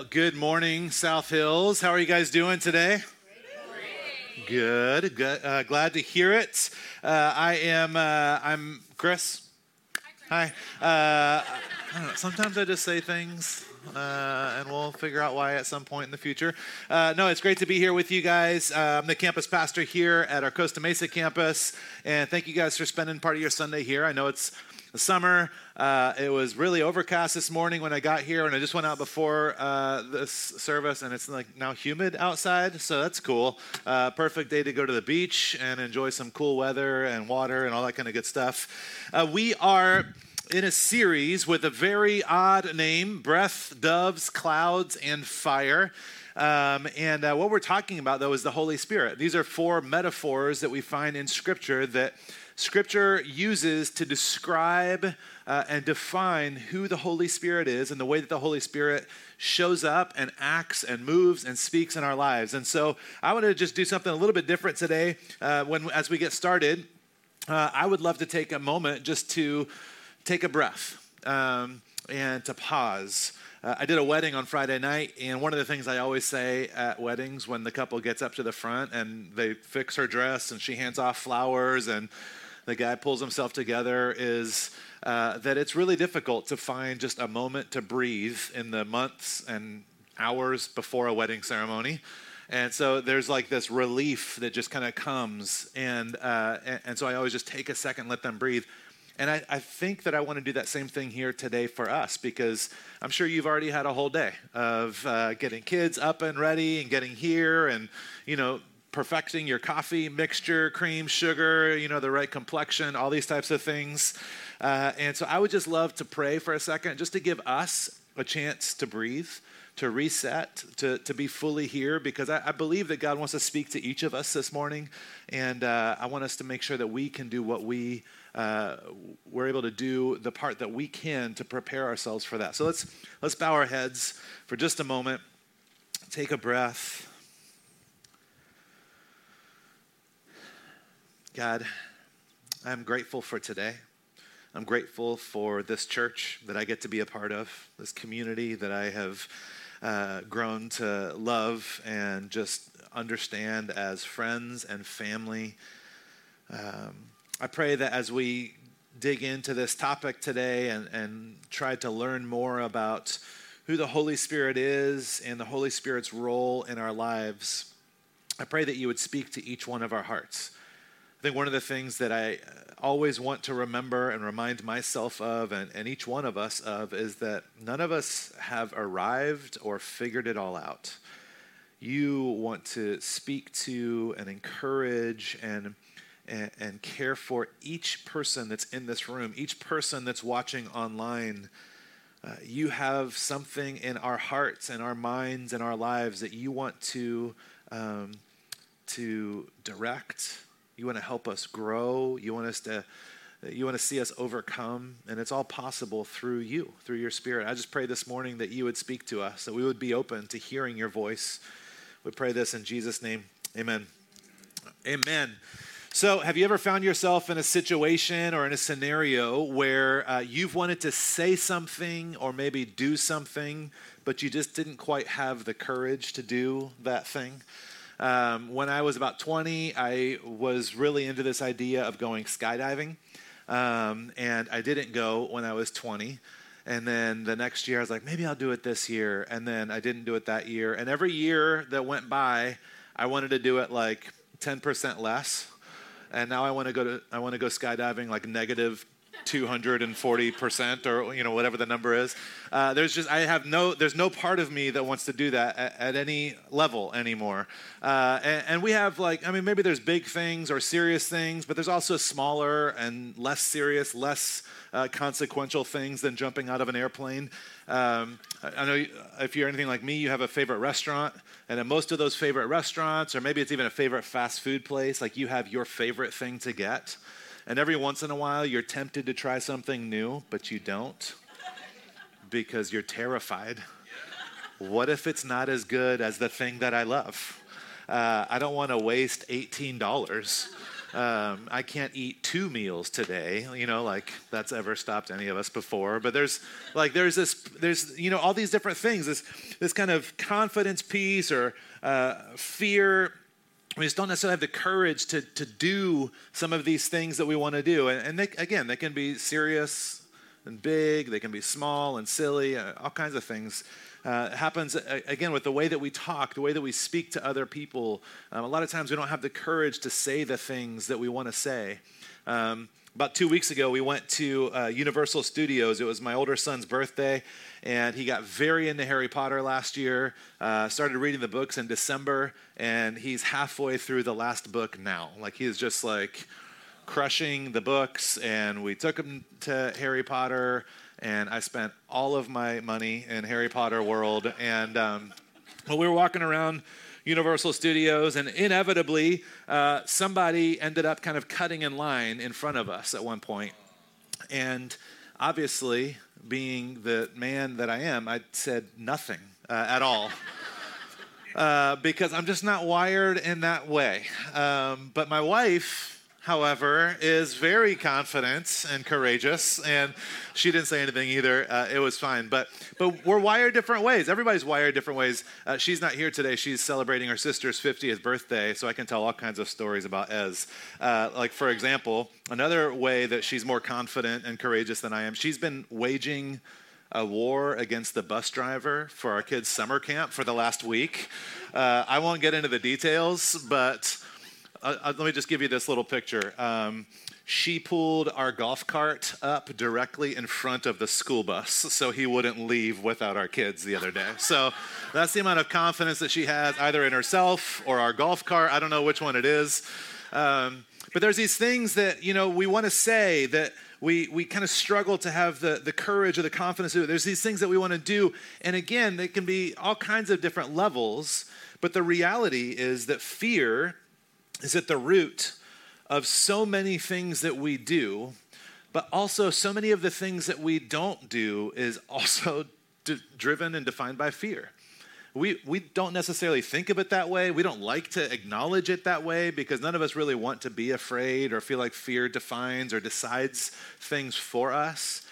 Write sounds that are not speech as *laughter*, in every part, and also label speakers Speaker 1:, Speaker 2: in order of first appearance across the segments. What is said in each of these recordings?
Speaker 1: Well, good morning, South Hills. How are you guys doing today? Good. Good. Uh, glad to hear it. Uh, I am. Uh, I'm Chris. Hi. Uh, I know. Sometimes I just say things, uh, and we'll figure out why at some point in the future. Uh, no, it's great to be here with you guys. I'm the campus pastor here at our Costa Mesa campus, and thank you guys for spending part of your Sunday here. I know it's the summer. Uh, it was really overcast this morning when I got here, and I just went out before uh, this service, and it's like now humid outside, so that's cool. Uh, perfect day to go to the beach and enjoy some cool weather and water and all that kind of good stuff. Uh, we are in a series with a very odd name Breath, Doves, Clouds, and Fire. Um, and uh, what we're talking about, though, is the Holy Spirit. These are four metaphors that we find in Scripture that Scripture uses to describe uh, and define who the Holy Spirit is and the way that the Holy Spirit shows up and acts and moves and speaks in our lives. And so I want to just do something a little bit different today uh, when, as we get started. Uh, I would love to take a moment just to take a breath um, and to pause. Uh, I did a wedding on Friday night, and one of the things I always say at weddings when the couple gets up to the front and they fix her dress and she hands off flowers and the guy pulls himself together is uh, that it's really difficult to find just a moment to breathe in the months and hours before a wedding ceremony. And so there's like this relief that just kind of comes. And, uh, and, and, so I always just take a second, let them breathe. And I, I think that I want to do that same thing here today for us because I'm sure you've already had a whole day of uh, getting kids up and ready and getting here and, you know, perfecting your coffee mixture, cream, sugar, you know, the right complexion, all these types of things. Uh, and so I would just love to pray for a second, just to give us a chance to breathe, to reset, to, to be fully here, because I, I believe that God wants to speak to each of us this morning. And uh, I want us to make sure that we can do what we uh, we're able to do the part that we can to prepare ourselves for that. So let's let's bow our heads for just a moment. Take a breath. God, I'm grateful for today. I'm grateful for this church that I get to be a part of, this community that I have uh, grown to love and just understand as friends and family. Um, I pray that as we dig into this topic today and, and try to learn more about who the Holy Spirit is and the Holy Spirit's role in our lives, I pray that you would speak to each one of our hearts I think one of the things that I uh, always want to remember and remind myself of, and, and each one of us of, is that none of us have arrived or figured it all out. You want to speak to and encourage and, and, care for each person that's in this room, each person that's watching online. Uh, you have something in our hearts and our minds and our lives that you want to, um, to direct you want to help us grow. You want us to you want to see us overcome and it's all possible through you through your spirit. I just pray this morning that you would speak to us that we would be open to hearing your voice. We pray this in jesus name. Amen. Amen. So have you ever found yourself in a situation or in a scenario where uh, you've wanted to say something or maybe do something but you just didn't quite have the courage to do that thing um, when I was about 20, I was really into this idea of going skydiving. Um, and I didn't go when I was 20. And then the next year, I was like, maybe I'll do it this year. And then I didn't do it that year. And every year that went by, I wanted to do it like 10% less. And now I want to go to I want to go skydiving like negative 240% or you know whatever the number is. Uh, there's just i have no there's no part of me that wants to do that at, at any level anymore. Uh, and, and, we have like i mean maybe there's big things or serious things but there's also smaller and less serious less uh, consequential things than jumping out of an airplane. Um, I, I know if you're anything like me you have a favorite restaurant and at most of those favorite restaurants or maybe it's even a favorite fast food place like you have your favorite thing to get and every once in a while, you're tempted to try something new, but you don't because you're terrified. What if it's not as good as the thing that I love? Uh, I don't want to waste $18. Um, I can't eat two meals today, you know, like that's ever stopped any of us before. But there's like, there's this, there's, you know, all these different things, this, this kind of confidence piece or uh, fear we just don't necessarily have the courage to, to do some of these things that we want to do. And, and they, again, they can be serious and big, they can be small and silly, uh, all kinds of things. Uh, happens uh, again with the way that we talk, the way that we speak to other people. Um, a lot of times we don't have the courage to say the things that we want to say. Um, about two weeks ago, we went to uh, Universal Studios. It was my older son's birthday, and he got very into Harry Potter last year. Uh, started reading the books in December, and he's halfway through the last book now. Like he is just like crushing the books. And we took him to Harry Potter, and I spent all of my money in Harry Potter world. And um, we were walking around. Universal Studios, and inevitably, uh, somebody ended up kind of cutting in line in front of us at one point. And obviously, being the man that I am, I said nothing uh, at all. Uh, because I'm just not wired in that way. Um, but my wife, however, is very confident and courageous, and she didn't say anything either. Uh, it was fine, but but we're wired different ways. Everybody's wired different ways. Uh, she's not here today. She's celebrating her sister's 50th birthday, so I can tell all kinds of stories about Ez. Uh, like for example, another way that she's more confident and courageous than I am. She's been waging a war against the bus driver for our kids' summer camp for the last week. Uh, I won't get into the details, but uh, uh, let me just give you this little picture. Um, she pulled our golf cart up directly in front of the school bus so he wouldn't leave without our kids the other day. So that's the amount of confidence that she has either in herself or our golf cart. I don't know which one it is. Um, but there's these things that, you know, we want to say that we, we kind of struggle to have the, the courage or the confidence to do. There's these things that we want to do. And again, they can be all kinds of different levels. But the reality is that fear is at the root of so many things that we do, but also so many of the things that we don't do is also *laughs* d- driven and defined by fear. We, we don't necessarily think of it that way. We don't like to acknowledge it that way because none of us really want to be afraid or feel like fear defines or decides things for us.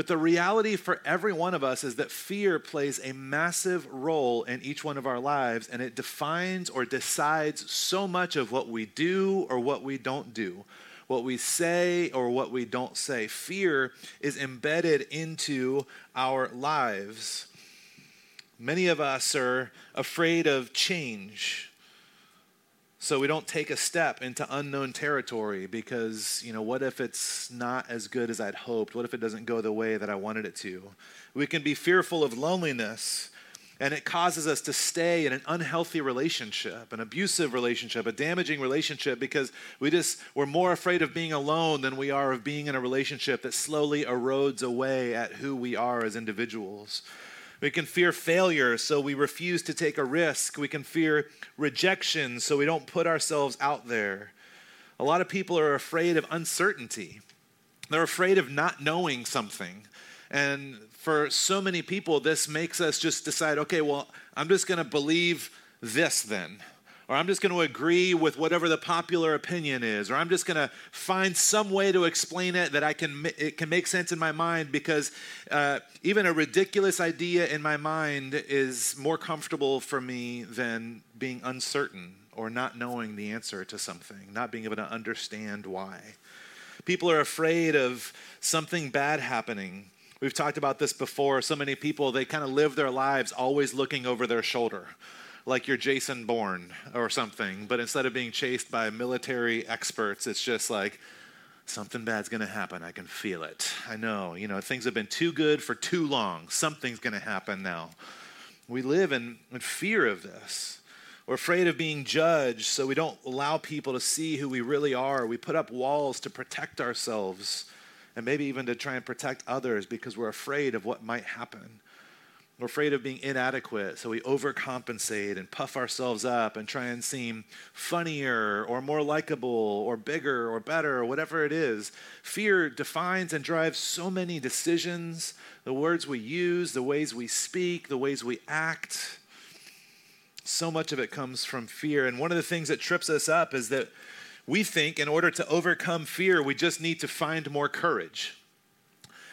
Speaker 1: But the reality for every one of us is that fear plays a massive role in each one of our lives, and it defines or decides so much of what we do or what we don't do, what we say or what we don't say. Fear is embedded into our lives. Many of us are afraid of change so we don't take a step into unknown territory because, you know, what if it's not as good as I'd hoped? What if it doesn't go the way that I wanted it to? We can be fearful of loneliness, and it causes us to stay in an unhealthy relationship, an abusive relationship, a damaging relationship because we just we're more afraid of being alone than we are of being in a relationship that slowly erodes away at who we are as individuals. We can fear failure, so we refuse to take a risk. We can fear rejection, so we don't put ourselves out there. A lot of people are afraid of uncertainty, they're afraid of not knowing something. And for so many people, this makes us just decide okay, well, I'm just going to believe this then or I'm just going to agree with whatever the popular opinion is, or I'm just going to find some way to explain it that I can it can make sense in my mind because uh, even a ridiculous idea in my mind is more comfortable for me than being uncertain or not knowing the answer to something, not being able to understand why. People are afraid of something bad happening. We've talked about this before. So many people, they kind of live their lives always looking over their shoulder like you're Jason Bourne or something, but instead of being chased by military experts, it's just like something bad's going to happen. I can feel it. I know, you know, things have been too good for too long. Something's going to happen now. We live in, in fear of this. We're afraid of being judged, so we don't allow people to see who we really are. We put up walls to protect ourselves and maybe even to try and protect others because we're afraid of what might happen. We're afraid of being inadequate, so we overcompensate and puff ourselves up and try and seem funnier or more likable or bigger or better or whatever it is. Fear defines and drives so many decisions the words we use, the ways we speak, the ways we act. So much of it comes from fear. And one of the things that trips us up is that we think in order to overcome fear, we just need to find more courage.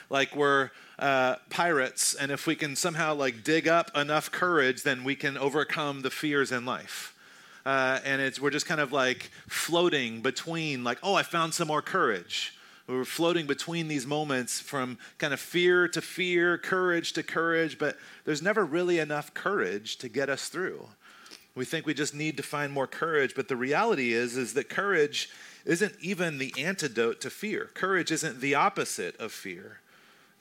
Speaker 1: Like we're uh, pirates, and if we can somehow like dig up enough courage, then we can overcome the fears in life. Uh, and it's we're just kind of like floating between like, oh, I found some more courage. We're floating between these moments from kind of fear to fear, courage to courage, but there's never really enough courage to get us through. We think we just need to find more courage, but the reality is is that courage isn't even the antidote to fear. Courage isn't the opposite of fear.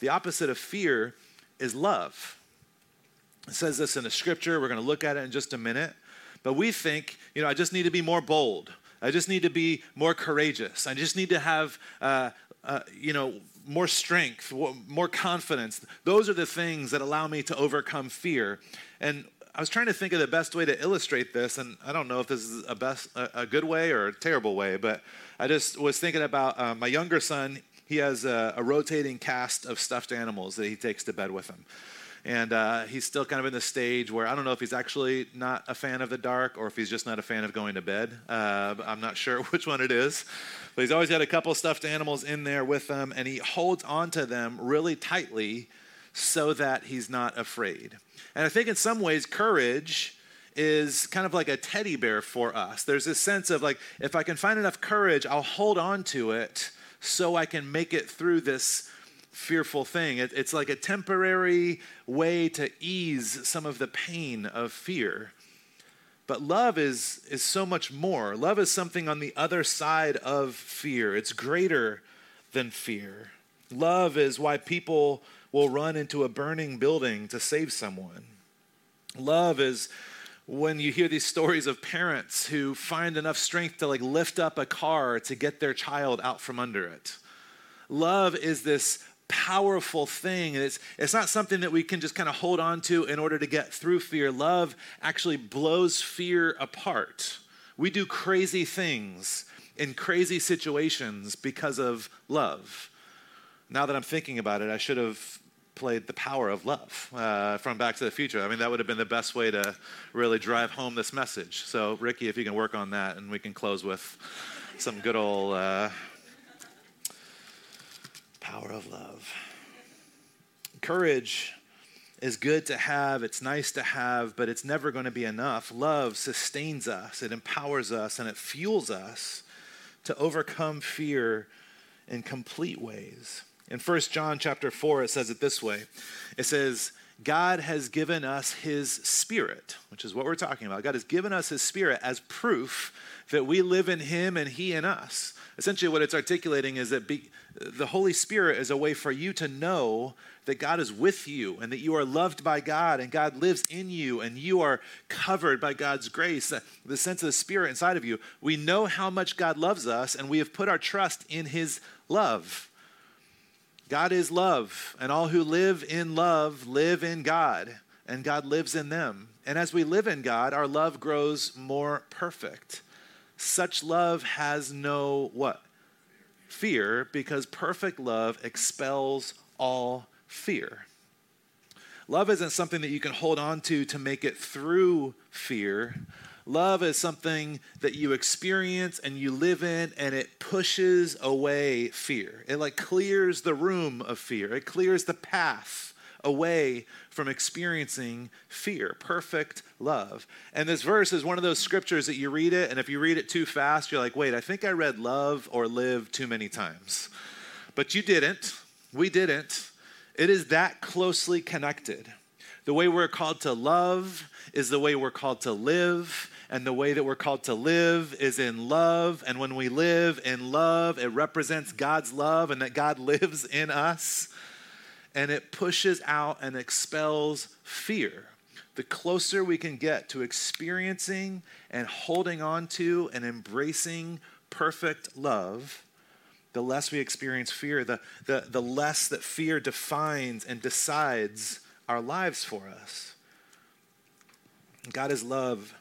Speaker 1: The opposite of fear is love. It says this in the scripture. We're going to look at it in just a minute. But we think, you know, I just need to be more bold. I just need to be more courageous. I just need to have, uh, uh, you know, more strength, more confidence. Those are the things that allow me to overcome fear. And I was trying to think of the best way to illustrate this, and I don't know if this is a best, a, good way or a terrible way, but I just was thinking about uh, my younger son he has a, a, rotating cast of stuffed animals that he takes to bed with him. And uh, he's still kind of in the stage where I don't know if he's actually not a fan of the dark or if he's just not a fan of going to bed. Uh, I'm not sure *laughs* which one it is. But he's always got a couple stuffed animals in there with him, and he holds onto them really tightly so that he's not afraid. And I think in some ways, courage is kind of like a teddy bear for us. There's this sense of like, if I can find enough courage, I'll hold on to it so I can make it through this fearful thing. It, it's like a temporary way to ease some of the pain of fear. But love is, is so much more. Love is something on the other side of fear, it's greater than fear. Love is why people will run into a burning building to save someone. Love is when you hear these stories of parents who find enough strength to like lift up a car to get their child out from under it. Love is this powerful thing. It's, it's not something that we can just kind of hold on to in order to get through fear. Love actually blows fear apart. We do crazy things in crazy situations because of love. Now that I'm thinking about it, I should have played The Power of Love uh, from Back to the Future. I mean, that would have been the best way to really drive home this message. So, Ricky, if you can work on that, and we can close with some good old uh, Power of Love. Courage is good to have, it's nice to have, but it's never going to be enough. Love sustains us, it empowers us, and it fuels us to overcome fear in complete ways. In 1 John chapter 4, it says it this way it says, God has given us his spirit, which is what we're talking about. God has given us his spirit as proof that we live in him and he in us. Essentially, what it's articulating is that be, the Holy Spirit is a way for you to know that God is with you and that you are loved by God and God lives in you and you are covered by God's grace. The sense of the Spirit inside of you. We know how much God loves us and we have put our trust in his love. God is love, and all who live in love live in God, and God lives in them. And as we live in God, our love grows more perfect. Such love has no what? Fear, because perfect love expels all fear. Love isn't something that you can hold on to to make it through fear. Love is something that you experience and you live in, and it pushes away fear. It like clears the room of fear, it clears the path away from experiencing fear. Perfect love. And this verse is one of those scriptures that you read it, and if you read it too fast, you're like, wait, I think I read love or live too many times. But you didn't. We didn't. It is that closely connected. The way we're called to love is the way we're called to live, and the way that we're called to live is in love. And when we live in love, it represents God's love and that God *laughs* lives in us. And it pushes out and expels fear. The closer we can get to experiencing and holding on to and embracing perfect love, the less we experience fear, the, the, the less that fear defines and decides our lives for us. God is love,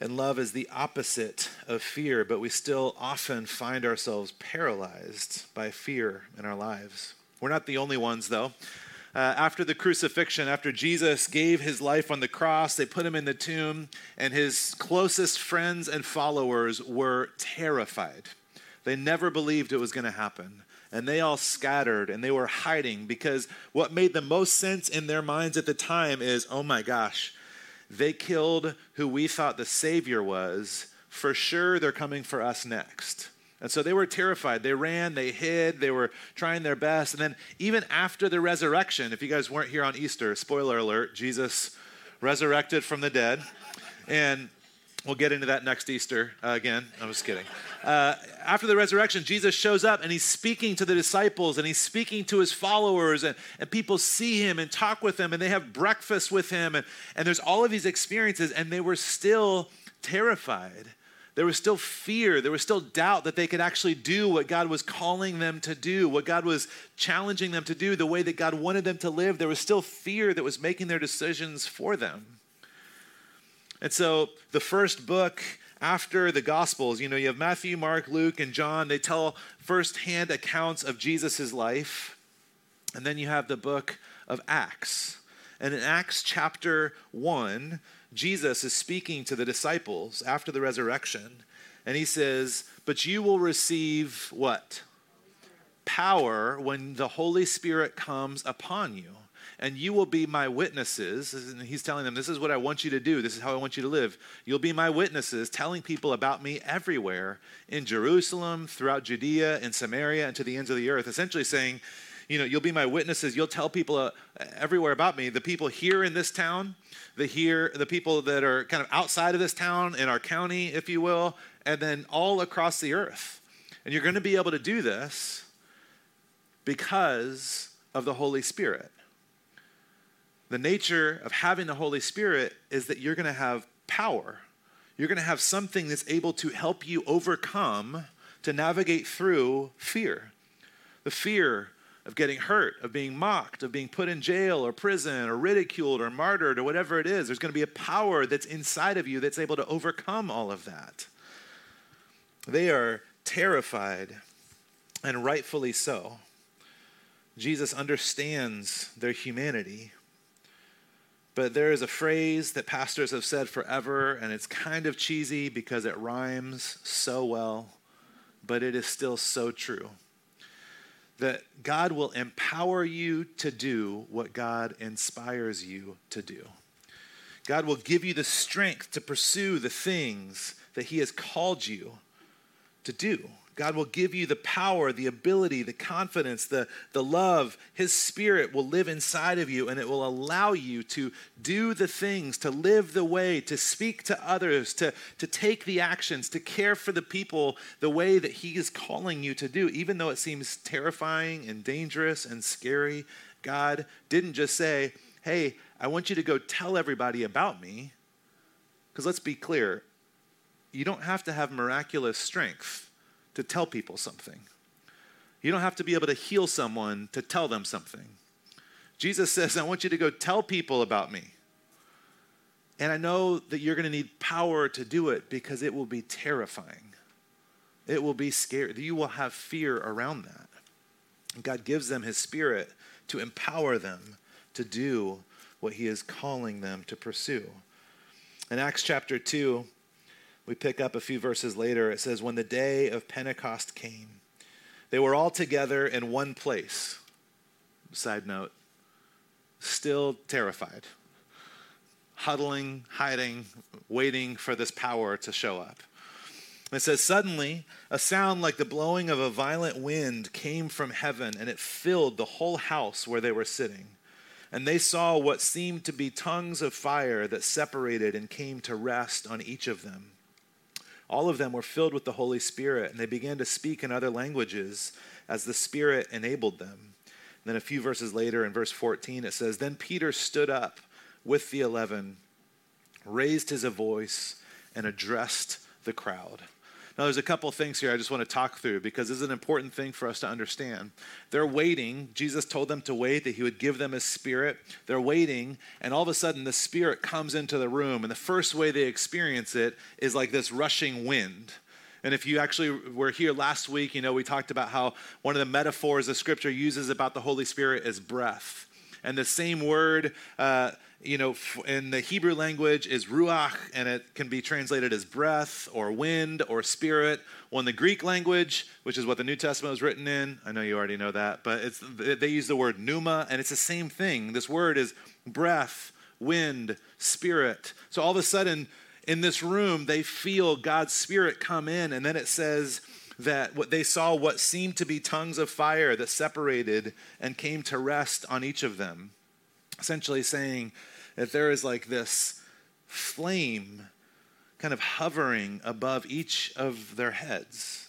Speaker 1: and love is the opposite of fear, but we still often find ourselves paralyzed by fear in our lives. We're not the only ones, though. Uh, after the crucifixion, after Jesus gave his life on the cross, they put him in the tomb, and his closest friends and followers were terrified. They never believed it was going to happen. And they all scattered and they were hiding because what made the most sense in their minds at the time is oh my gosh, they killed who we thought the Savior was. For sure, they're coming for us next. And so they were terrified. They ran, they hid, they were trying their best. And then, even after the resurrection, if you guys weren't here on Easter, spoiler alert, Jesus resurrected from the dead. And We'll get into that next Easter uh, again. I'm just kidding. Uh, after the resurrection, Jesus shows up and he's speaking to the disciples and he's speaking to his followers, and, and people see him and talk with him, and they have breakfast with him. And, and there's all of these experiences, and they were still terrified. There was still fear. There was still doubt that they could actually do what God was calling them to do, what God was challenging them to do, the way that God wanted them to live. There was still fear that was making their decisions for them. And so the first book after the Gospels, you know, you have Matthew, Mark, Luke, and John. They tell firsthand accounts of Jesus' life. And then you have the book of Acts. And in Acts chapter 1, Jesus is speaking to the disciples after the resurrection. And he says, But you will receive what? Power when the Holy Spirit comes upon you and you will be my witnesses. And he's telling them, This is what I want you to do. This is how I want you to live. You'll be my witnesses, telling people about me everywhere in Jerusalem, throughout Judea, in Samaria, and to the ends of the earth. Essentially saying, you know, you'll be my witnesses. You'll tell people uh, everywhere about me. The people here in this town, the here, the people that are kind of outside of this town in our county, if you will, and then all across the earth. And you're going to be able to do this because of the Holy Spirit the nature of having the Holy Spirit is that you're going to have power. You're going to have something that's able to help you overcome, to navigate through fear. The fear of getting hurt, of being mocked, of being put in jail or prison or ridiculed or martyred or whatever it is. There's going to be a power that's inside of you that's able to overcome all of that. They are terrified, and rightfully so. Jesus understands their humanity. But there is a phrase that pastors have said forever, and it's kind of cheesy because it rhymes so well, but it is still so true. That God will empower you to do what God inspires you to do. God will give you the strength to pursue the things that He has called you to do. God will give you the power, the ability, the confidence, the, the love. His spirit will live inside of you and it will allow you to do the things, to live the way, to speak to others, to, to take the actions, to care for the people the way that He is calling you to do. Even though it seems terrifying and dangerous and scary, God didn't just say, Hey, I want you to go tell everybody about me. Because let's be clear, you don't have to have miraculous strength to tell people something. You don't have to be able to heal someone to tell them something. Jesus says, I want you to go tell people about me. And I know that you're going to need power to do it because it will be terrifying. It will be scary. You will have fear around that. And God gives them His Spirit to empower them to do what He is calling them to pursue. In Acts chapter 2, we pick up a few verses later. It says, When the day of Pentecost came, they were all together in one place. Side note, still terrified, huddling, hiding, waiting for this power to show up. It says, Suddenly, a sound like the blowing of a violent wind came from heaven, and it filled the whole house where they were sitting. and they saw what seemed to be tongues of fire that separated and came to rest on each of them. All of them were filled with the Holy Spirit, and they began to speak in other languages as the Spirit enabled them. And then a few verses later, in verse 14, it says Then Peter stood up with the eleven, raised his voice, and addressed the crowd. Now, there's a couple things here I just want to talk through because this is an important thing for us to understand. They're waiting. Jesus told them to wait, that he would give them his spirit. They're waiting, and all of a sudden, the spirit comes into the room, and the first way they experience it is like this rushing wind. And if you actually were here last week, you know, we talked about how one of the metaphors the scripture uses about the Holy Spirit is breath. And the same word, uh, you know, in the Hebrew language is ruach, and it can be translated as breath or wind or spirit. Well, in the Greek language, which is what the New Testament was written in, I know you already know that, but it's, they use the word pneuma, and it's the same thing. This word is breath, wind, spirit. So all of a sudden, in this room, they feel God's spirit come in, and then it says, that what they saw what seemed to be tongues of fire that separated and came to rest on each of them essentially saying that there is like this flame kind of hovering above each of their heads.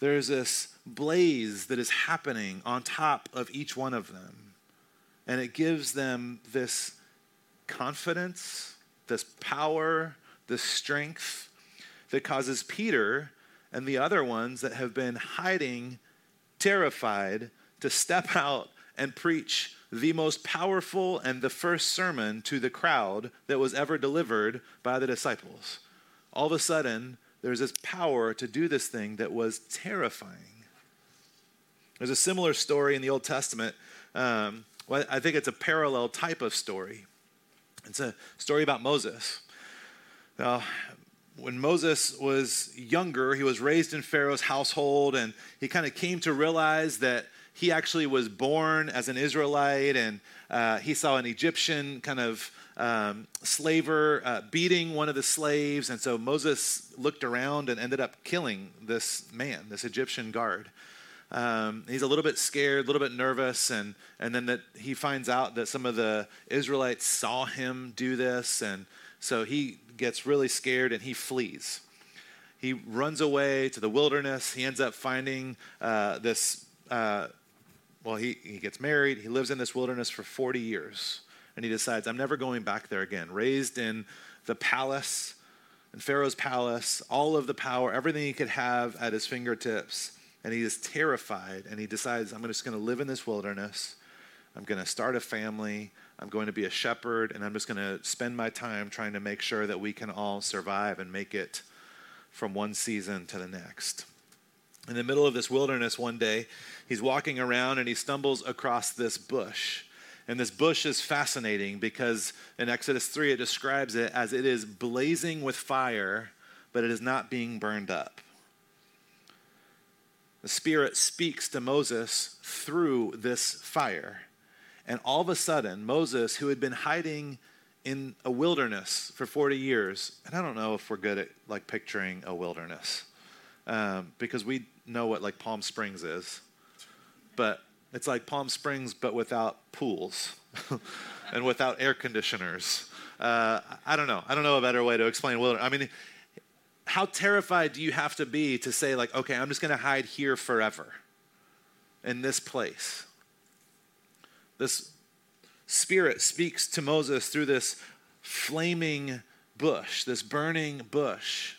Speaker 1: There's this blaze that is happening on top of each one of them. And it gives them this confidence, this power, this strength that causes Peter and the other ones that have been hiding, terrified, to step out and preach the most powerful and the first sermon to the crowd that was ever delivered by the disciples. All of a sudden, there's this power to do this thing that was terrifying. There's a similar story in the Old Testament. Um, well, I think it's a parallel type of story. It's a story about Moses. Now, when Moses was younger, he was raised in Pharaoh's household, and he kind of came to realize that he actually was born as an Israelite, and uh, he saw an Egyptian kind of um, slaver uh, beating one of the slaves. And so Moses looked around and ended up killing this man, this Egyptian guard. Um, he's a little bit scared, a little bit nervous, and, and then that he finds out that some of the Israelites saw him do this, and so he gets really scared and he flees. He runs away to the wilderness. He ends up finding uh, this uh, well, he, he gets married, he lives in this wilderness for 40 years, and he decides, I'm never going back there again. Raised in the palace, in Pharaoh's palace, all of the power, everything he could have at his fingertips. And he is terrified, and he decides, I'm just going to live in this wilderness. I'm going to start a family. I'm going to be a shepherd, and I'm just going to spend my time trying to make sure that we can all survive and make it from one season to the next in the middle of this wilderness one day, he's walking around and he stumbles across this bush. And this bush is fascinating because in Exodus 3, it describes it as it is blazing with fire, but it is not being burned up. The Spirit speaks to Moses through this fire. And all of a sudden, Moses, who had been hiding in a wilderness for 40 years, and I don't know if we're good at like picturing a wilderness um, because we know what like Palm Springs is, but it's like Palm Springs but without pools *laughs* and without air conditioners. Uh, I don't know. I don't know a better way to explain wilderness. I mean, how terrified do you have to be to say like, okay, I'm just going to hide here forever in this place? This spirit speaks to Moses through this flaming bush, this burning bush.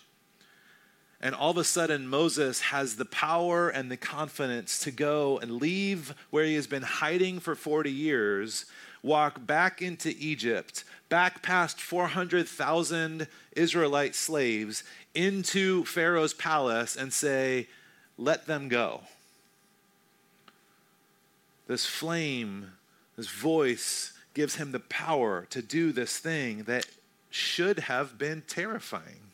Speaker 1: And all of a sudden, Moses has the power and the confidence to go and leave where he has been hiding for 40 years, walk back into Egypt, back past 400,000 Israelite slaves, into Pharaoh's palace, and say, Let them go. This flame, this voice gives him the power to do this thing that should have been terrifying.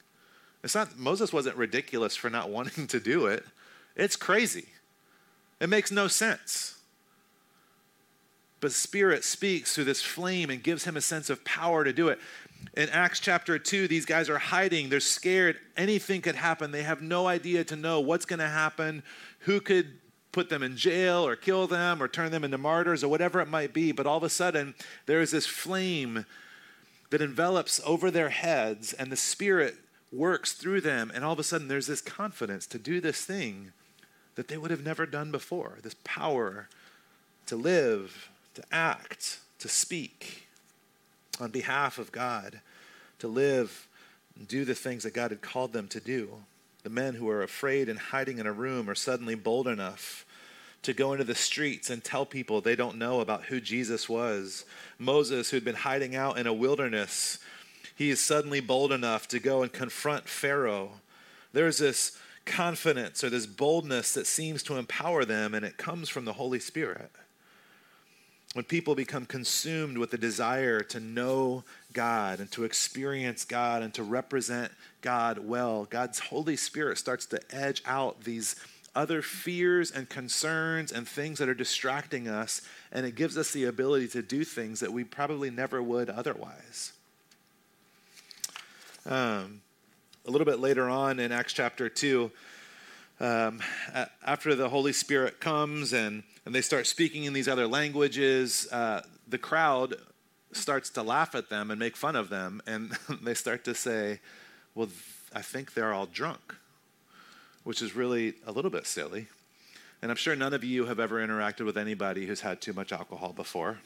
Speaker 1: It's not, Moses wasn't ridiculous for not *laughs* wanting to do it. It's crazy. It makes no sense. But Spirit speaks through this flame and gives him a sense of power to do it. In Acts chapter 2, these guys are hiding. They're scared. Anything could happen. They have no idea to know what's going to happen, who could put them in jail or kill them or turn them into martyrs or whatever it might be. But all of a sudden, there is this flame that envelops over their heads, and the Spirit works through them. And all of a sudden, there's this confidence to do this thing that they would have never done before this power to live, to act, to speak on behalf of God, to live and do the things that God had called them to do. The men who are afraid and hiding in a room are suddenly bold enough to go into the streets and tell people they don't know about who Jesus was. Moses, who'd been hiding out in a wilderness, he is suddenly bold enough to go and confront Pharaoh. There's this confidence or this boldness that seems to empower them, and it comes from the Holy Spirit. When people become consumed with the desire to know God and to experience God and to represent God well, God's Holy Spirit starts to edge out these other fears and concerns and things that are distracting us, and it gives us the ability to do things that we probably never would otherwise. Um, a little bit later on in Acts chapter 2, um, after the Holy Spirit comes and, and they start speaking in these other languages, uh, the crowd starts to laugh at them and make fun of them. And *laughs* they start to say, Well, I think they're all drunk, which is really a little bit silly. And I'm sure none of you have ever interacted with anybody who's had too much alcohol before.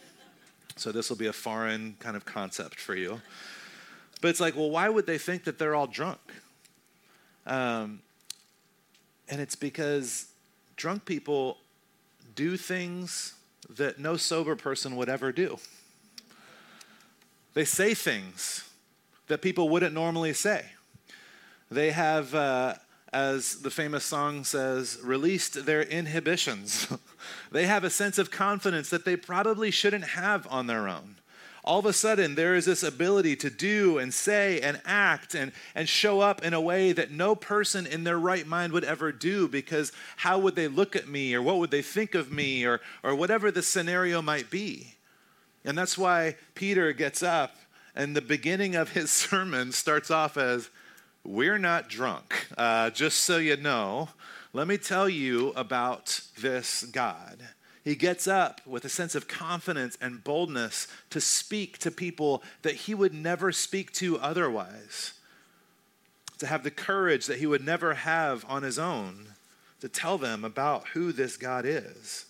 Speaker 1: So this will be a foreign kind of concept for you. But it's like, well, why would they think that they're all drunk? Um, and it's because drunk people do things that no sober person would ever do. They say things that people wouldn't normally say. They have, uh, as the famous song says, released their inhibitions. *laughs* they have a sense of confidence that they probably shouldn't have on their own all of a sudden there is this ability to do and say and act and, and show up in a way that no person in their right mind would ever do because how would they look at me or what would they think of me or, or whatever the scenario might be. And that's why Peter gets up and the beginning of his *laughs* sermon starts off as, We're not drunk. Uh, just so you know, let me tell you about this God. He gets up with a sense of confidence and boldness to speak to people that he would never speak to otherwise, to have the courage that he would never have on his own, to tell them about who this God is.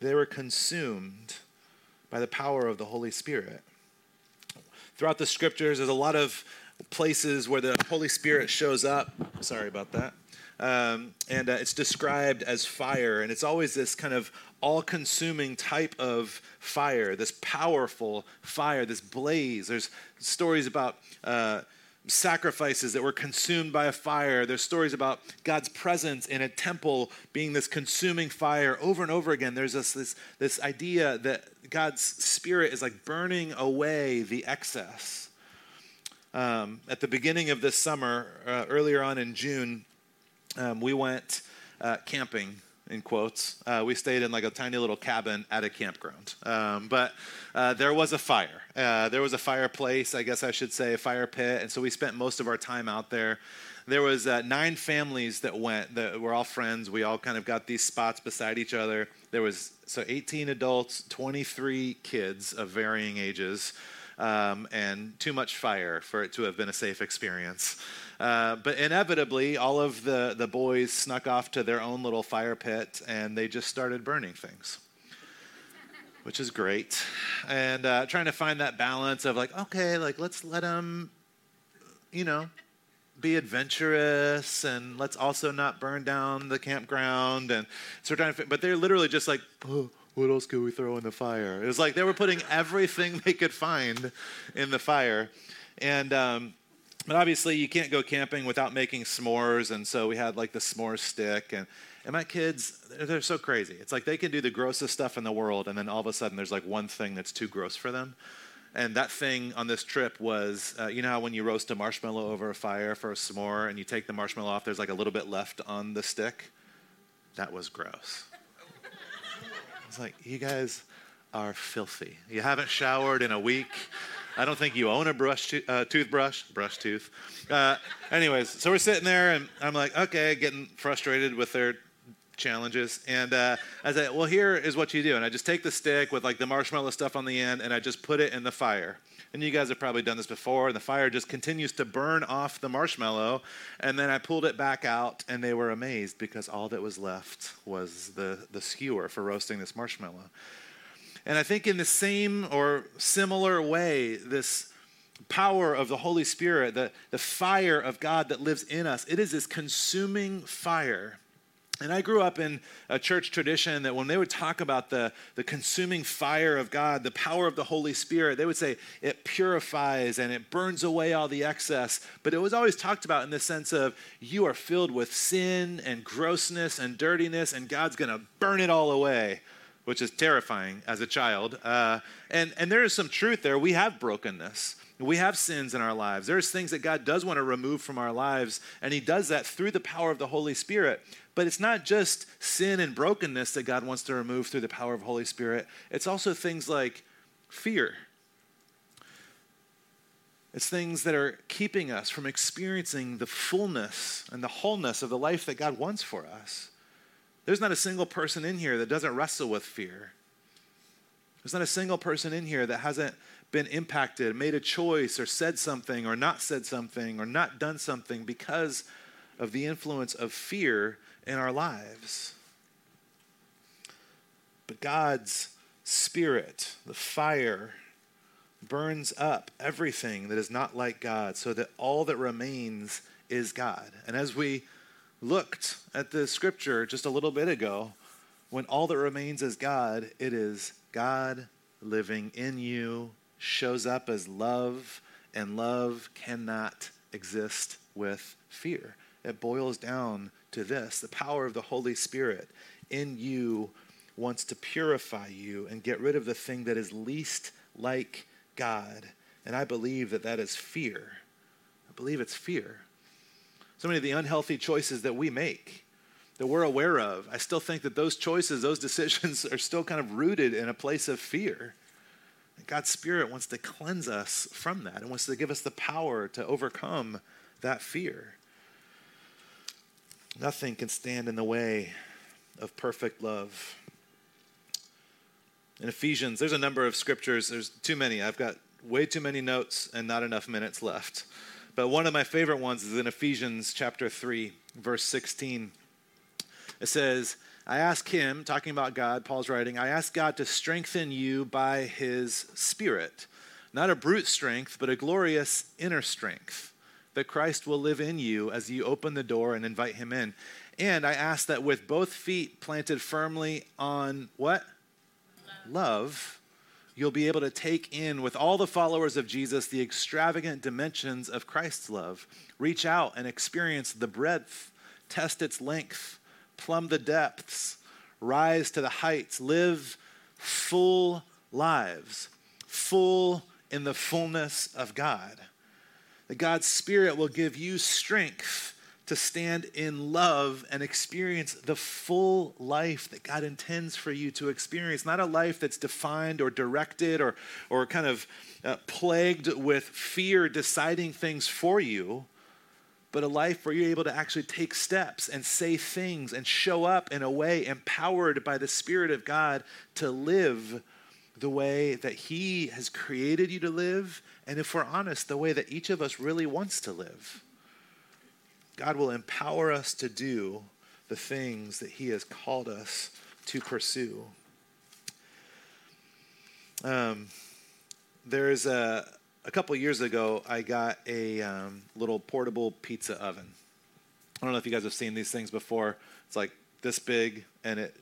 Speaker 1: They were consumed by the power of the Holy Spirit. Throughout the scriptures, there's a lot of places where the Holy Spirit shows up. Sorry about that. Um, and uh, it's described as fire, and it's always this kind of all consuming type of fire, this powerful fire, this blaze. There's stories about. Uh, sacrifices that were consumed by a fire. There's stories about God's presence in a temple being this consuming fire over and over again. There's this, this, this idea that God's spirit is like burning away the excess. Um, at the beginning of this summer, uh, earlier on in June, um, we went uh, camping in quotes. Uh, we stayed in like a tiny little cabin at a campground. Um, but uh, there was a fire. Uh, there was a fireplace, I guess I should say, a fire pit. And so we spent most of our time out there. There was uh, nine families that went that were all friends. We all kind of got these spots beside each other. There was so 18 adults, 23 kids of varying ages, um, and too much fire for it to have been a safe experience. Uh, but inevitably, all of the, the boys snuck off to their own little fire pit and they just started burning things, which is great. And uh, trying to find that balance of like, okay, like let's let them, you know, be adventurous and let's also not burn down the campground. And so we're trying to, but they're literally just like, oh, what else could we throw in the fire? It was like they were putting everything *laughs* they could find in the fire. And, um, but obviously, you can't go camping without making s'mores, and so we had like the s'more stick. And, and my kids, they're, so crazy. It's like they can do the grossest stuff in the world, and then all of a sudden, there's like one thing that's too gross for them. And that thing on this trip was, uh, you know how when you roast a marshmallow over a fire for a s'more, and you take the marshmallow off, there's like a little bit left on the stick? That was gross. It's like, you guys are filthy. You haven't showered in a week. I don't think you own a brush to- uh, toothbrush, brush tooth. Uh, anyways, so we're sitting there, and I'm like, okay, getting frustrated with their challenges. And uh, I said, well, here is what you do. And I just take the stick with like the marshmallow stuff on the end and I just put it in the fire. And you guys have probably done this before. And the fire just continues to burn off the marshmallow. And then I pulled it back out and they were amazed because all that was left was the, the skewer for roasting this marshmallow. And I think in the same or similar way, this power of the Holy Spirit, the, the fire of God that lives in us, it is this consuming fire and I grew up in a church tradition that when they would talk about the, the consuming fire of God, the power of the Holy Spirit, they would say it purifies and it burns away all the excess. But it was always talked about in the sense of you are filled with sin and grossness and dirtiness, and God's going to burn it all away, which is terrifying as a child. Uh, and, and there is some truth there. We have brokenness. We have sins in our lives. There's things that God does want to remove from our lives, and He does that through the power of the Holy Spirit. But it's not just sin and brokenness that God wants to remove through the power of Holy Spirit. It's also things like fear. It's things that are keeping us from experiencing the fullness and the wholeness of the life that God wants for us. There's not a single person in here that doesn't wrestle with fear. There's not a single person in here that hasn't been impacted, made a choice, or said something, or not said something, or not done something because of the influence of fear in our lives. But God's Spirit, the fire, burns up everything that is not like God so that all that remains is God. And as we looked at the scripture just a little bit ago, when all that remains is God, it is God living in you, shows up as love, and love cannot exist with fear. It boils down to this the power of the Holy Spirit in you wants to purify you and get rid of the thing that is least like God. And I believe that that is fear. I believe it's fear. So many of the unhealthy choices that we make, that we're aware of, I still think that those choices, those *laughs* decisions are still kind of rooted in a place of fear. God's Spirit wants to cleanse us from that and wants to give us the power to overcome that fear. Nothing can stand in the way of perfect love. In Ephesians, there's a number of scriptures. There's too many. I've got way too many notes and not enough minutes left. But one of my favorite ones is in Ephesians chapter 3, verse 16. It says, I ask him, talking about God, Paul's writing, I ask God to strengthen you by his spirit, not a brute strength, but a glorious inner strength that Christ will live in you as you open the door and invite him in. And I ask that with both feet planted firmly on what? Love. Love. You'll be able to take in, with all the followers of Jesus, the extravagant dimensions of Christ's love. Reach out and experience the breadth, test its length, plumb the depths, rise to the heights, live full lives, full in the fullness of God that God's Spirit will give you strength to stand in love and experience the full life that God intends for you to experience. Not a life that's defined or directed or, or kind of uh, plagued with fear deciding things for you, but a life where you're able to actually take steps and say things and show up in a way empowered by the Spirit of God to live the way that He has created you to live, and if we're honest, the way that each of us really wants to live. God will empower us to do the things that He has called us to pursue. Um, there's a, a couple years ago, I got a um, little portable pizza oven. I don't know if you guys have seen these things before. It's like this big, and it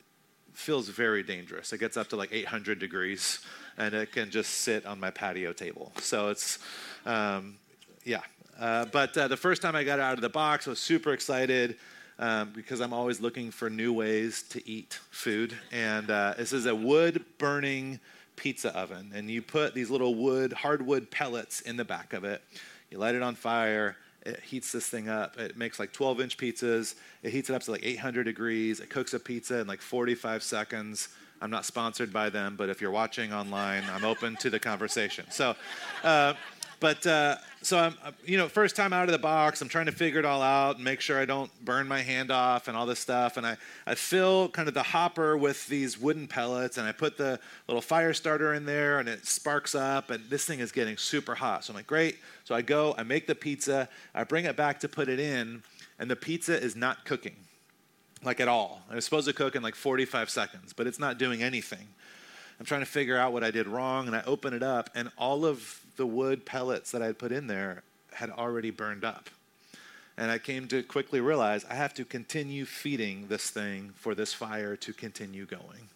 Speaker 1: feels very dangerous. It gets up to like 800 degrees, and it can just sit on my patio table. So it's, um, yeah. Uh, but uh, the first time I got it out of the box, I was super excited. Um, because I'm always looking for new ways to eat food. And uh, this is a wood burning pizza oven. And you put these little wood, hardwood pellets in the back of it. You light it on fire, it heats this thing up. It makes like 12 inch pizzas. It heats it up to like 800 degrees. It cooks a pizza in like 45 seconds. I'm not sponsored by them, but if you're watching online, I'm open to the conversation. So, uh, But uh, so I'm, you know, first time out of the box, I'm trying to figure it all out and make sure I don't burn my hand off and all this stuff. And I, I fill kind of the hopper with these wooden pellets and I put the little fire starter in there and it sparks up and this thing is getting super hot. So I'm like, great. So I go, I make the pizza, I bring it back to put it in, and the pizza is not cooking like at all. It was supposed to cook in like 45 seconds, but it's not doing anything. I'm trying to figure out what I did wrong, and I open it up, and all of the wood pellets that I had put in there had already burned up. And I came to quickly realize I have to continue feeding this thing for this fire to continue going.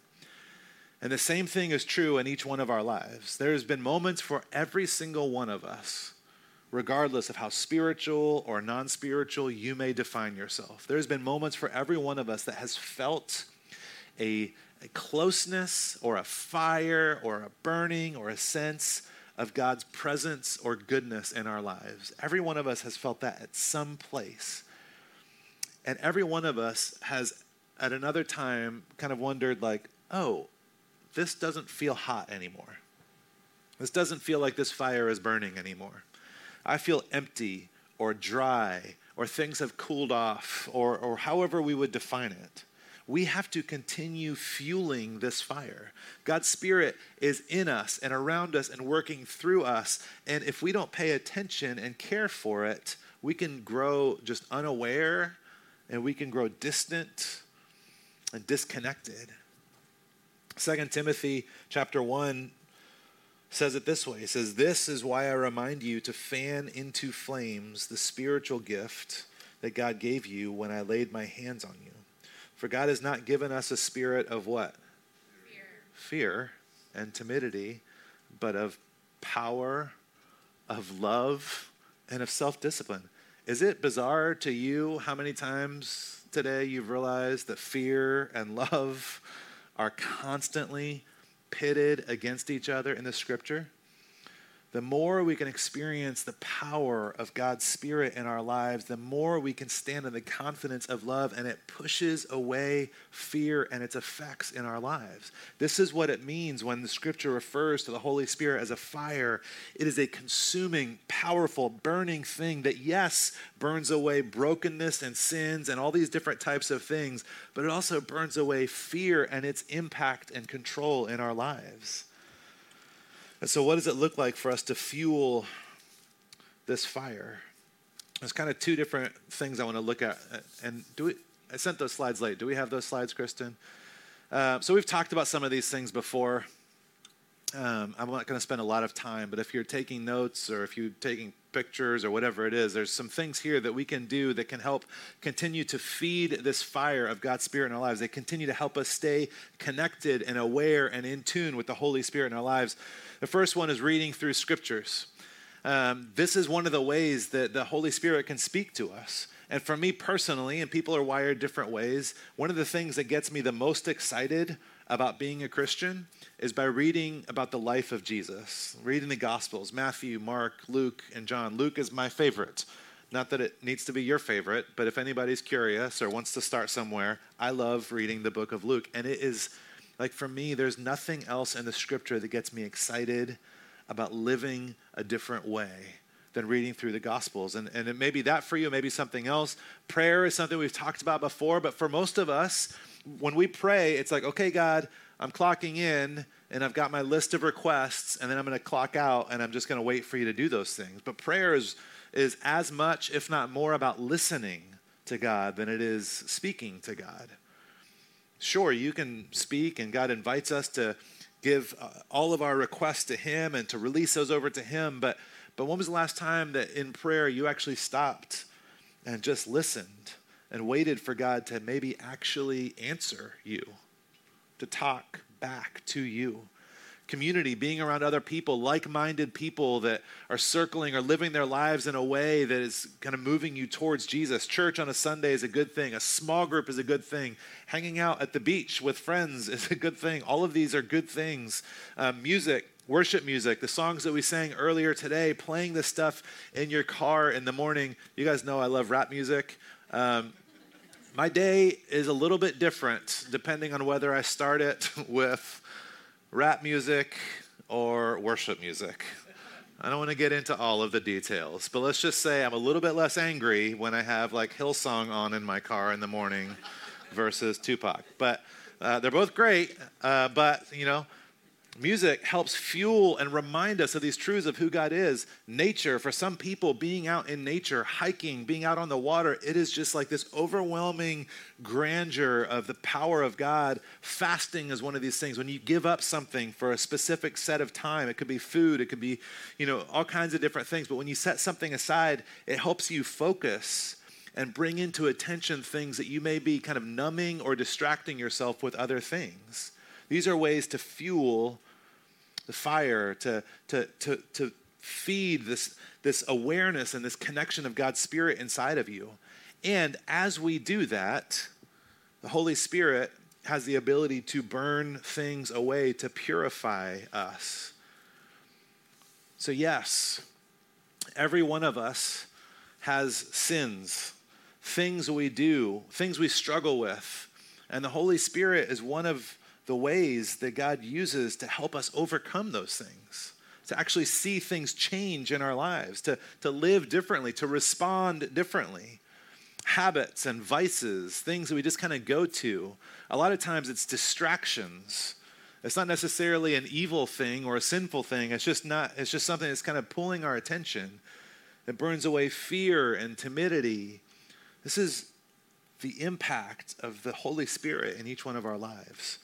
Speaker 1: And the same thing is true in each one of our lives. There's been moments for every single one of us, regardless of how spiritual or non spiritual you may define yourself. There's been moments for every one of us that has felt a a closeness or a fire or a burning or a sense of God's presence or goodness in our lives. Every one of us has felt that at some place. And every one of us has, at another time, kind of wondered, like, oh, this doesn't feel hot anymore. This doesn't feel like this fire is burning anymore. I feel empty or dry or things have cooled off or, or however we would define it we have to continue fueling this fire. God's Spirit is in us and around us and working through us. And if we don't pay attention and care for it, we can grow just unaware and we can grow distant and disconnected. 2 Timothy chapter 1 says it this way. It says, This is why I remind you to fan into flames the spiritual gift that God gave you when I laid my hands on you. For God has not given us a spirit of what?
Speaker 2: Fear.
Speaker 1: Fear and timidity, but of power, of love, and of self discipline. Is it bizarre to you how many times today you've realized that fear and love are constantly pitted against each other in the scripture? The more we can experience the power of God's Spirit in our lives, the more we can stand in the confidence of love, and it pushes away fear and its effects in our lives. This is what it means when the scripture refers to the Holy Spirit as a fire. It is a consuming, powerful, burning thing that, yes, burns away brokenness and sins and all these different types of things, but it also burns away fear and its impact and control in our lives. And so, what does it look like for us to fuel this fire? There's kind of two different things I want to look at. And do we, I sent those slides late. Do we have those slides, Kristen? Uh, so, we've talked about some of these things before. Um, I'm not going to spend a lot of time, but if you're taking notes or if you're taking pictures or whatever it is, there's some things here that we can do that can help continue to feed this fire of God's Spirit in our lives. They continue to help us stay connected and aware and in tune with the Holy Spirit in our lives. The first one is reading through scriptures. Um, this is one of the ways that the Holy Spirit can speak to us. And for me personally, and people are wired different ways, one of the things that gets me the most excited about being a Christian is by reading about the life of Jesus, reading the Gospels Matthew, Mark, Luke, and John. Luke is my favorite. Not that it needs to be your favorite, but if anybody's curious or wants to start somewhere, I love reading the book of Luke. And it is like for me, there's nothing else in the scripture that gets me excited about living a different way than reading through the Gospels. And, and it may be that for you, maybe something else. Prayer is something we've talked about before, but for most of us, when we pray, it's like, okay, God, I'm clocking in and I've got my list of requests, and then I'm going to clock out and I'm just going to wait for you to do those things. But prayer is, is as much, if not more, about listening to God than it is speaking to God. Sure, you can speak, and God invites us to give uh, all of our requests to Him and to release those over to Him. But, but when was the last time that in prayer you actually stopped and just listened and waited for God to maybe actually answer you, to talk back to you? Community, being around other people, like minded people that are circling or living their lives in a way that is kind of moving you towards Jesus. Church on a Sunday is a good thing, a small group is a good thing, hanging out at the beach with friends *laughs* is a good thing. All of these are good things. Uh, music, worship music, the songs that we sang earlier today, playing this stuff in your car in the morning. You guys know I love rap music. Um, my day is a little bit different depending on whether I start it *laughs* with rap music or worship music. I don't want to get into all of the details, but let's just say I'm a little bit less angry when I have like Hillsong on in my car in the morning versus Tupac. But uh, they're both great, uh, but you know, Music helps fuel and remind us of these truths of who God is. Nature, for some people, being out in nature, hiking, being out on the water, it is just like this overwhelming grandeur of the power of God. Fasting is one of these things. When you give up something for a specific set of time, it could be food, it could be, you know, all kinds of different things. But when you set something aside, it helps you focus and bring into attention things that you may be kind of numbing or distracting yourself with other things. These are ways to fuel the fire, to, to, to, to feed this, this awareness and this connection of God's Spirit inside of you. And as we do that, the Holy Spirit has the ability to burn things away, to purify us. So, yes, every one of us has sins, things we do, things we struggle with. And the Holy Spirit is one of the ways that God uses to help us overcome those things, to actually see things change in our lives, to, to live differently, to respond differently. Habits and vices, things that we just kind of go to. A lot of times it's distractions. It's not necessarily an evil thing or a sinful thing. It's just not, it's just something that's kind of pulling our attention. It burns away fear and timidity. This is the impact of the Holy Spirit in each one of our lives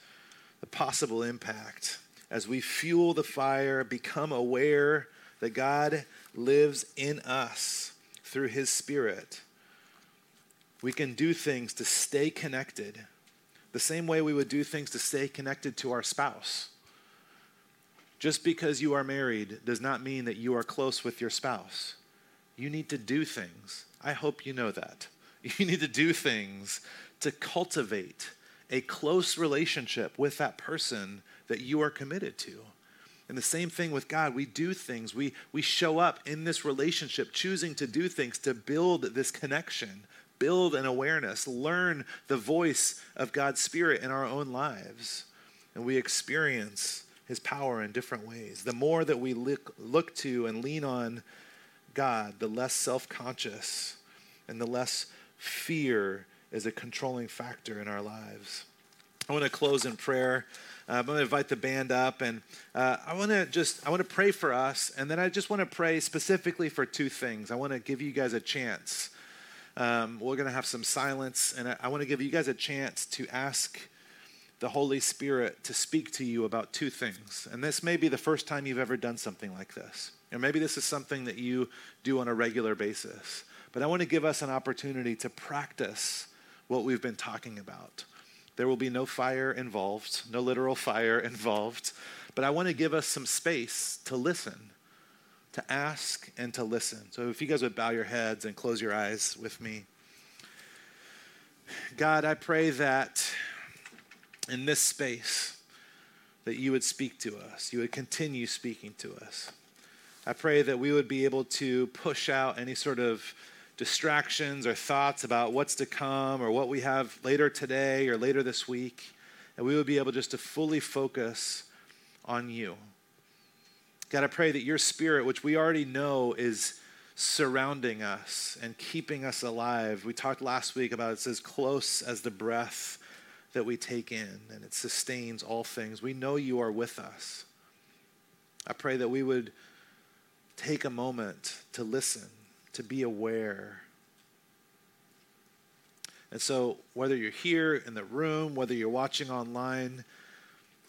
Speaker 1: the possible impact as we fuel the fire, become aware that God lives in us through his spirit. We can do things to stay connected the same way we would do things to stay connected to our spouse. Just because you are married does not mean that you are close with your spouse. You need to do things. I hope you know that. *laughs* You need to do things to cultivate a close relationship with that person that you are committed to. And the same thing with God. We do things, we, we show up in this relationship, choosing to do things to build this connection, build an awareness, learn the voice of God's Spirit in our own lives. And we experience His power in different ways. The more that we look, look to and lean on God, the less self conscious and the less fear is a controlling factor in our lives. I want to close in prayer. Uh, I'm going to invite the band up, and uh, I want to just I want to pray for us, and then I just want to pray specifically for two things. I want to give you guys a chance. Um, we're going to have some silence, and I, I want to give you guys a chance to ask the Holy Spirit to speak to you about two things. And this may be the first time you've ever done something like this, or maybe this is something that you do on a regular basis. But I want to give us an opportunity to practice what we've been talking about. There will be no fire involved, no literal fire *laughs* involved, but I want to give us some space to listen, to ask and to listen. So if you guys would bow your heads and close your eyes with me. God, I pray that in this space that you would speak to us. You would continue speaking to us. I pray that we would be able to push out any sort of distractions or thoughts about what's to come or what we have later today or later this week. And we would be able just to fully focus on you. God, I pray that your spirit, which we already know is surrounding us and keeping us alive. We talked last week about it's as close as the breath that we take in, and it sustains all things. We know you are with us. I pray that we would take a moment to listen to be aware. And so, whether you're here in the room, whether you're watching online,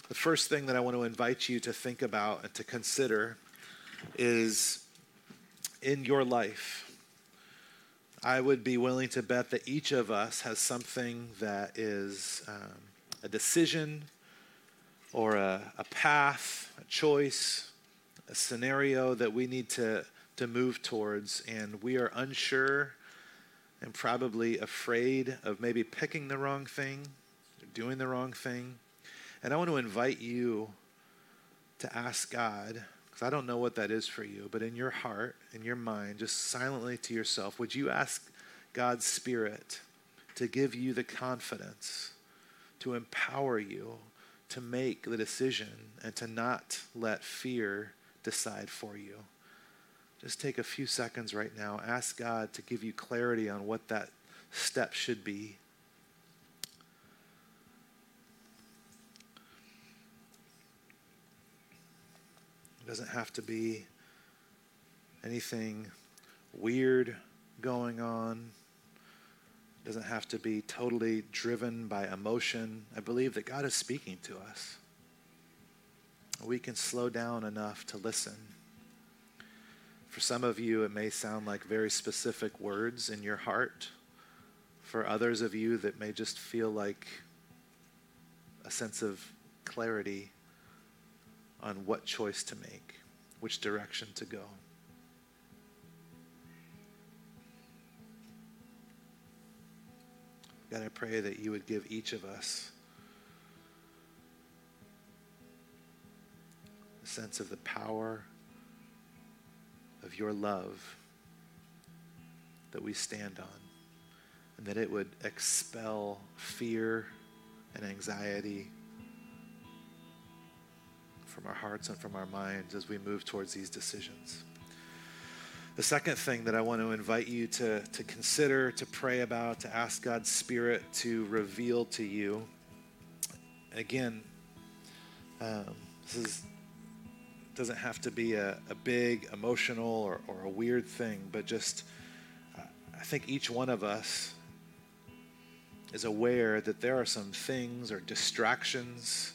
Speaker 1: the first thing that I want to invite you to think about and to consider is in your life. I would be willing to bet that each of us has something that is um, a decision or a, a path, a choice, a scenario that we need to to move towards, and we are unsure and probably afraid of maybe picking the wrong thing, doing the wrong thing. And I want to invite you to ask God, because I don't know what that is for you, but in your heart, in your mind, just silently to yourself, would you ask God's Spirit to give you the confidence, to empower you to make the decision and to not let fear decide for you? Just take a few seconds right now. Ask God to give you clarity on what that step should be. It doesn't have to be anything weird going on. It doesn't have to be totally driven by emotion. I believe that God is speaking to us. We can slow down enough to listen. For some of you, it may sound like very specific words in your heart. For others of you, that may just feel like a sense of clarity on what choice to make, which direction to go. God, I pray that you would give each of us a sense of the power of your love that we stand on, and that it would expel fear and anxiety from our hearts and from our minds as we move towards these decisions. The second thing that I want to invite you to, to consider, to pray about, to ask God's Spirit to reveal to you. Again, um, this is, doesn't have to be a, a big emotional or, or a weird thing, but just uh, I think each one of us is aware that there are some things or distractions,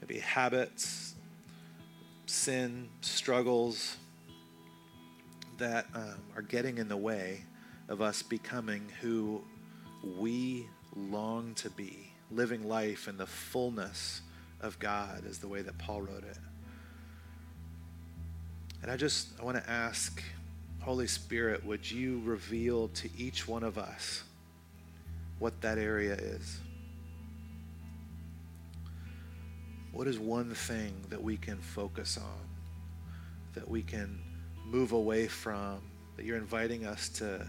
Speaker 1: maybe habits, sin, struggles that um, are getting in the way of us becoming who we long to be, living life in the fullness of God, is the way that Paul wrote it. And I just I want to ask, Holy Spirit, would you reveal to each one of us what that area is? What is one thing that we can focus on, that we can move away from, that you're inviting us to,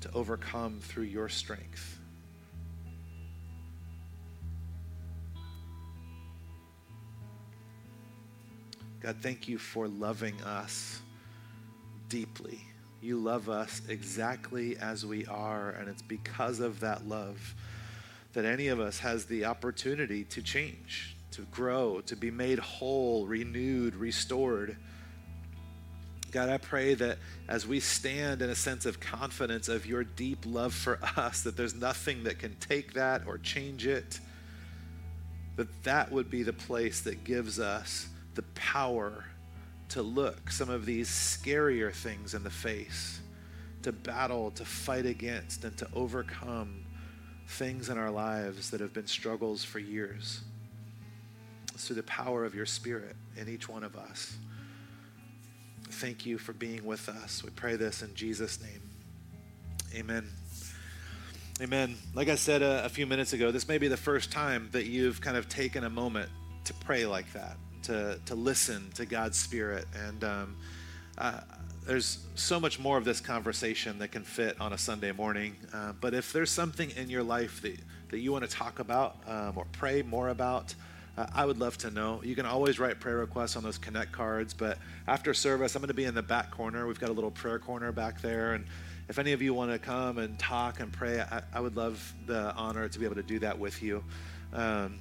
Speaker 1: to overcome through your strength. God, thank you for loving us deeply. You love us exactly as we are, and it's because of that love that any of us has the opportunity to change, to grow, to be made whole, renewed, restored. God, I pray that as we stand in a sense of confidence of your deep love for us, that there's nothing that can take that or change it, that that would be the place that gives us the power to look some of these scarier things in the face, to battle, to fight against, and to overcome things in our lives that have been struggles for years. It's through the power of your Spirit in each one of us thank you for being with us. We pray this in Jesus' name. Amen. Amen. Like I said a, a, few minutes ago, this may be the first time that you've kind of taken a moment to pray like that, to, to listen to God's Spirit. And um, uh, there's so much more of this conversation that can fit on a Sunday morning. Uh, but if there's something in your life that, that you want to talk about um, or pray more about, uh, I would love to know. You can always write prayer requests on those Connect cards, but after service, I'm going to be in the back corner. We've got a little prayer corner back there. And if any of you want to come and talk and pray, I, I would love the honor to be able to do that with you. Um,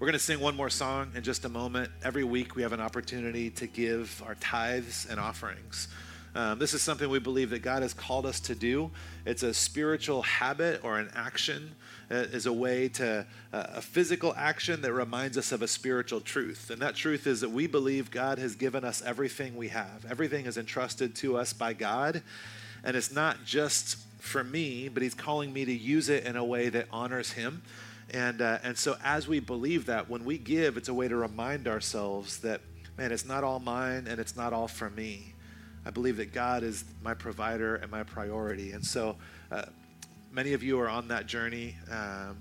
Speaker 1: we're going to sing one more song in just a moment. Every week, we have an opportunity to give our tithes and offerings. Um, this is something we believe that God has called us to do. It's a spiritual habit or an action uh, is a way to uh, a physical action that reminds us of a spiritual truth. And that truth is that we believe God has given us everything we have. Everything is entrusted to us by God. And it's not just for me, but He's calling me to use it in a way that honors Him. And, uh, and so, as we believe that, when we give, it's a way to remind ourselves that, man, it's not all mine and it's not all for me. I believe that God is my provider and my priority. And so, uh, many of you are on that journey um,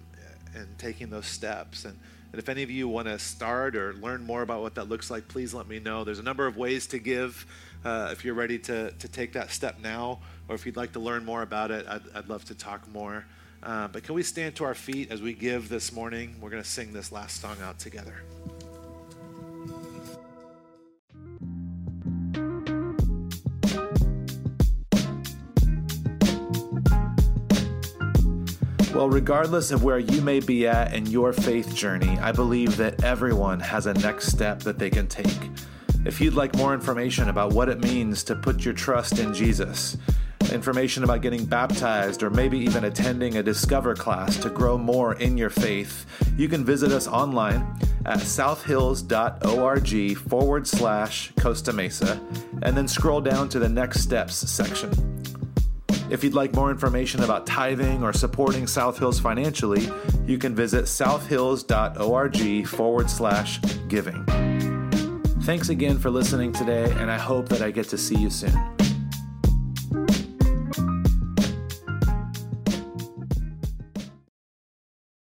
Speaker 1: and taking those steps. And, and if any of you want to start or learn more about what that looks like, please let me know. There's a number of ways to give. Uh, if you're ready to, to take that step now, or if you'd like to learn more about it, I'd, I'd love to talk more. Uh, but can we stand to our feet as we give this morning? We're going to sing this last song out together. Well, regardless of where you may be at in your faith journey, I believe that everyone has a next step that they can take. If you'd like more information about what it means to put your trust in Jesus, information about getting baptized, or maybe even attending a Discover class to grow more in your faith, you can visit us online at southhills.org forward slash Costa Mesa and then scroll down to the Next Steps section. If you'd like more information about tithing or supporting South Hills financially, you can visit southhills.org forward slash giving. Thanks again for listening today, and I hope that I get to see you soon.